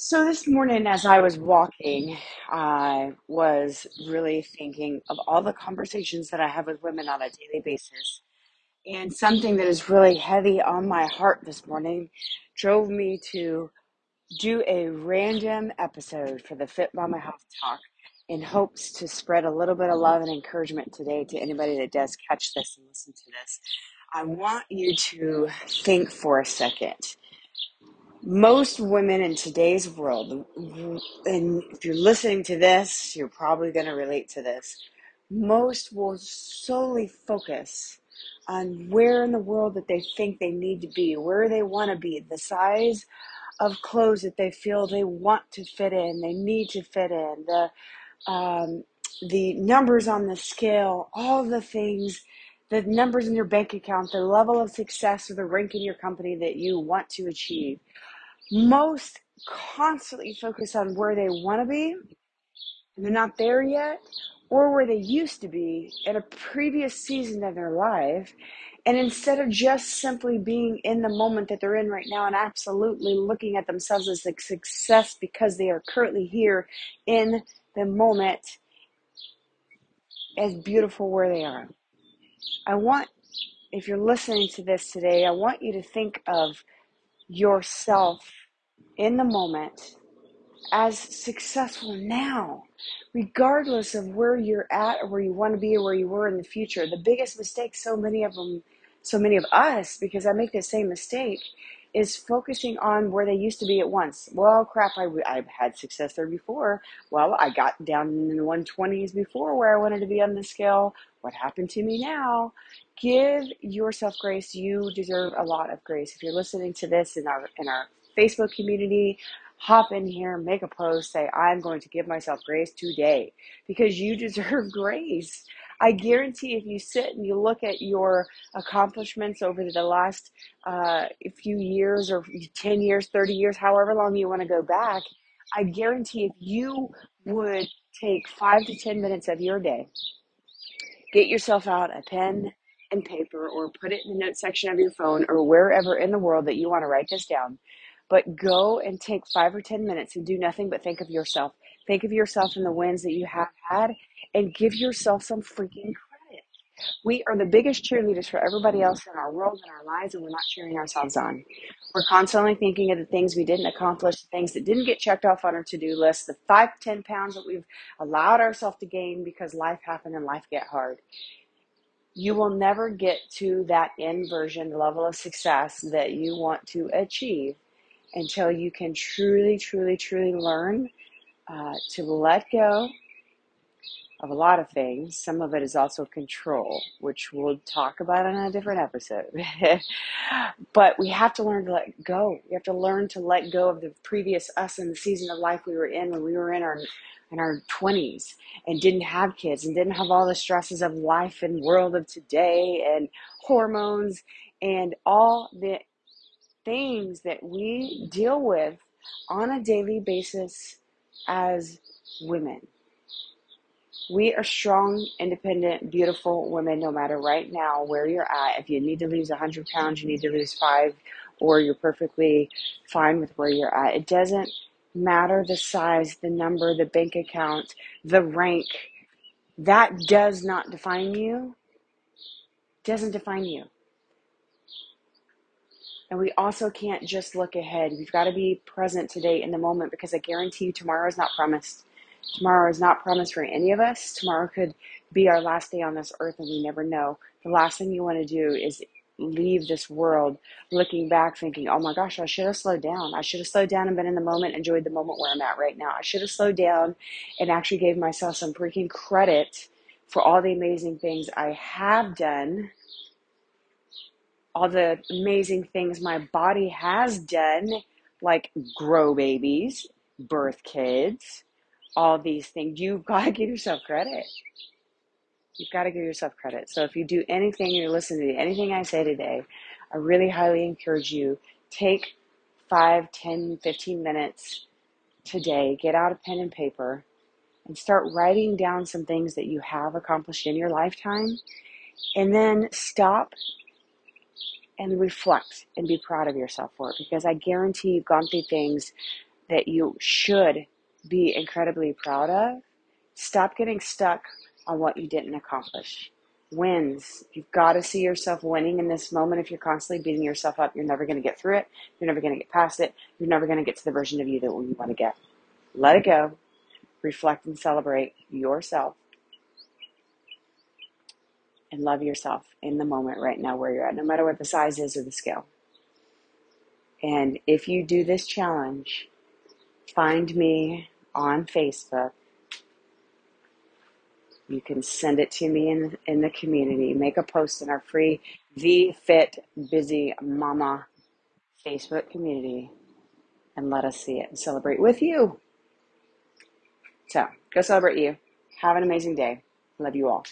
So this morning, as I was walking, I was really thinking of all the conversations that I have with women on a daily basis. And something that is really heavy on my heart this morning drove me to do a random episode for the Fit Mama Health Talk in hopes to spread a little bit of love and encouragement today to anybody that does catch this and listen to this. I want you to think for a second most women in today's world, and if you're listening to this, you're probably going to relate to this. Most will solely focus on where in the world that they think they need to be, where they want to be, the size of clothes that they feel they want to fit in, they need to fit in, the um, the numbers on the scale, all the things, the numbers in your bank account, the level of success or the rank in your company that you want to achieve most constantly focus on where they want to be and they're not there yet or where they used to be at a previous season of their life and instead of just simply being in the moment that they're in right now and absolutely looking at themselves as a success because they are currently here in the moment as beautiful where they are. I want if you're listening to this today i want you to think of yourself in the moment as successful now, regardless of where you're at or where you want to be or where you were in the future. The biggest mistake, so many of them, so many of us, because I make the same mistake, is focusing on where they used to be at once. Well, crap, I, I've had success there before. Well, I got down in the 120s before where I wanted to be on the scale. What happened to me now? Give yourself grace. You deserve a lot of grace. If you're listening to this in our in our Facebook community, hop in here, make a post, say, I'm going to give myself grace today because you deserve grace. I guarantee if you sit and you look at your accomplishments over the last uh, few years or 10 years, 30 years, however long you want to go back, I guarantee if you would take five to 10 minutes of your day, get yourself out a pen and paper or put it in the note section of your phone or wherever in the world that you want to write this down but go and take five or 10 minutes and do nothing but think of yourself. Think of yourself and the wins that you have had and give yourself some freaking credit. We are the biggest cheerleaders for everybody else in our world and our lives, and we're not cheering ourselves on. We're constantly thinking of the things we didn't accomplish, the things that didn't get checked off on our to do list, the five, ten pounds that we've allowed ourselves to gain because life happened and life get hard. You will never get to that end version level of success that you want to achieve until you can truly, truly, truly learn uh, to let go of a lot of things. Some of it is also control, which we'll talk about in a different episode. but we have to learn to let go. We have to learn to let go of the previous us and the season of life we were in when we were in our in our 20s and didn't have kids and didn't have all the stresses of life and world of today and hormones and all the things that we deal with on a daily basis as women. We are strong, independent, beautiful women no matter right now where you're at. If you need to lose 100 pounds, you need to lose five, or you're perfectly fine with where you're at. It doesn't matter the size, the number, the bank account, the rank. That does not define you. Doesn't define you. And we also can't just look ahead. We've got to be present today in the moment because I guarantee you tomorrow is not promised. Tomorrow is not promised for any of us. Tomorrow could be our last day on this earth and we never know. The last thing you want to do is leave this world looking back thinking, oh my gosh, I should have slowed down. I should have slowed down and been in the moment, enjoyed the moment where I'm at right now. I should have slowed down and actually gave myself some freaking credit for all the amazing things I have done all the amazing things my body has done, like grow babies, birth kids, all these things. You've got to give yourself credit. You've got to give yourself credit. So if you do anything, you're listening to anything I say today, I really highly encourage you take 5, 10, 15 minutes today, get out a pen and paper, and start writing down some things that you have accomplished in your lifetime. And then stop and reflect and be proud of yourself for it because I guarantee you've gone through things that you should be incredibly proud of. Stop getting stuck on what you didn't accomplish. Wins. You've got to see yourself winning in this moment. If you're constantly beating yourself up, you're never going to get through it. You're never going to get past it. You're never going to get to the version of you that you want to get. Let it go. Reflect and celebrate yourself. And love yourself in the moment right now where you're at, no matter what the size is or the scale. And if you do this challenge, find me on Facebook. You can send it to me in, in the community. Make a post in our free V Fit Busy Mama Facebook community and let us see it and celebrate with you. So go celebrate you. Have an amazing day. Love you all.